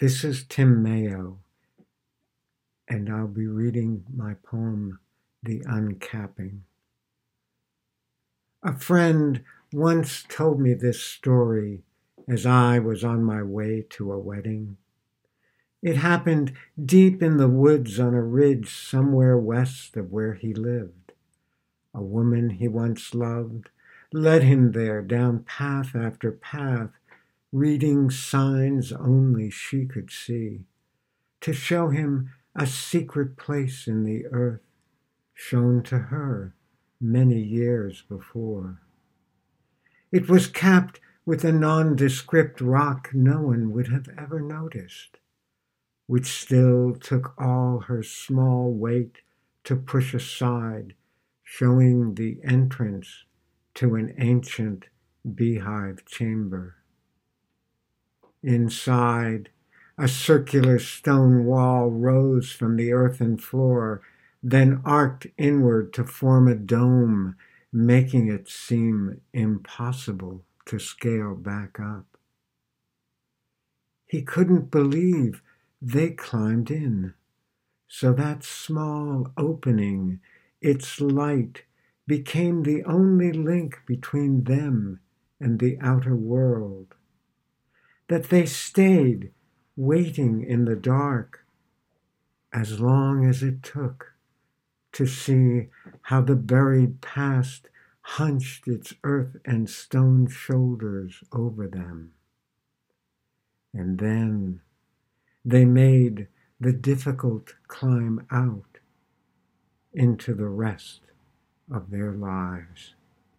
This is Tim Mayo, and I'll be reading my poem, The Uncapping. A friend once told me this story as I was on my way to a wedding. It happened deep in the woods on a ridge somewhere west of where he lived. A woman he once loved led him there down path after path reading signs only she could see, to show him a secret place in the earth shown to her many years before. It was capped with a nondescript rock no one would have ever noticed, which still took all her small weight to push aside, showing the entrance to an ancient beehive chamber. Inside, a circular stone wall rose from the earthen floor, then arced inward to form a dome, making it seem impossible to scale back up. He couldn't believe they climbed in, so that small opening, its light, became the only link between them and the outer world that they stayed waiting in the dark as long as it took to see how the buried past hunched its earth and stone shoulders over them. And then they made the difficult climb out into the rest of their lives.